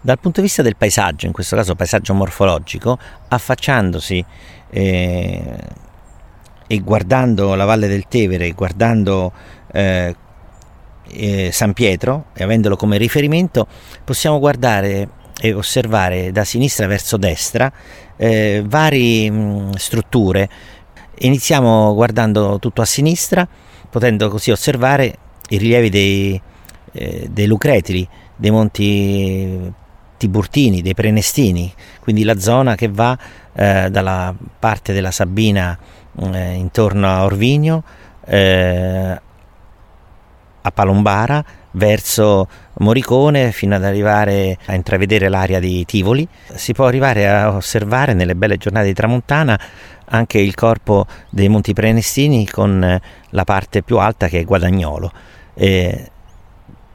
Dal punto di vista del paesaggio, in questo caso paesaggio morfologico, affacciandosi eh, e guardando la Valle del Tevere, guardando eh, eh, San Pietro e avendolo come riferimento, possiamo guardare e osservare da sinistra verso destra eh, varie strutture. Iniziamo guardando tutto a sinistra, potendo così osservare i rilievi dei, eh, dei Lucretili, dei monti Tiburtini, dei Prenestini, quindi la zona che va eh, dalla parte della Sabina eh, intorno a Orvigno eh, a Palombara verso Moricone fino ad arrivare a intravedere l'area di Tivoli. Si può arrivare a osservare nelle belle giornate di tramontana anche il corpo dei Monti Prenestini con eh, la parte più alta che è Guadagnolo. Eh,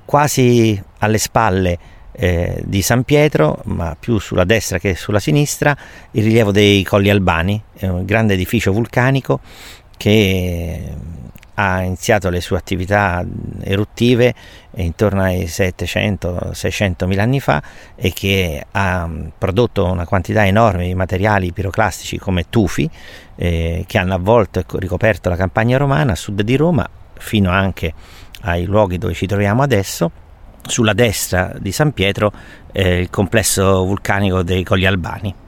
quasi alle spalle eh, di San Pietro, ma più sulla destra che sulla sinistra, il rilievo dei Colli Albani, è un grande edificio vulcanico che ha iniziato le sue attività eruttive intorno ai 700-600 mila anni fa e che ha prodotto una quantità enorme di materiali piroclastici come tufi eh, che hanno avvolto e ricoperto la campagna romana a sud di Roma fino anche ai luoghi dove ci troviamo adesso sulla destra di San Pietro eh, il complesso vulcanico dei Colli Albani.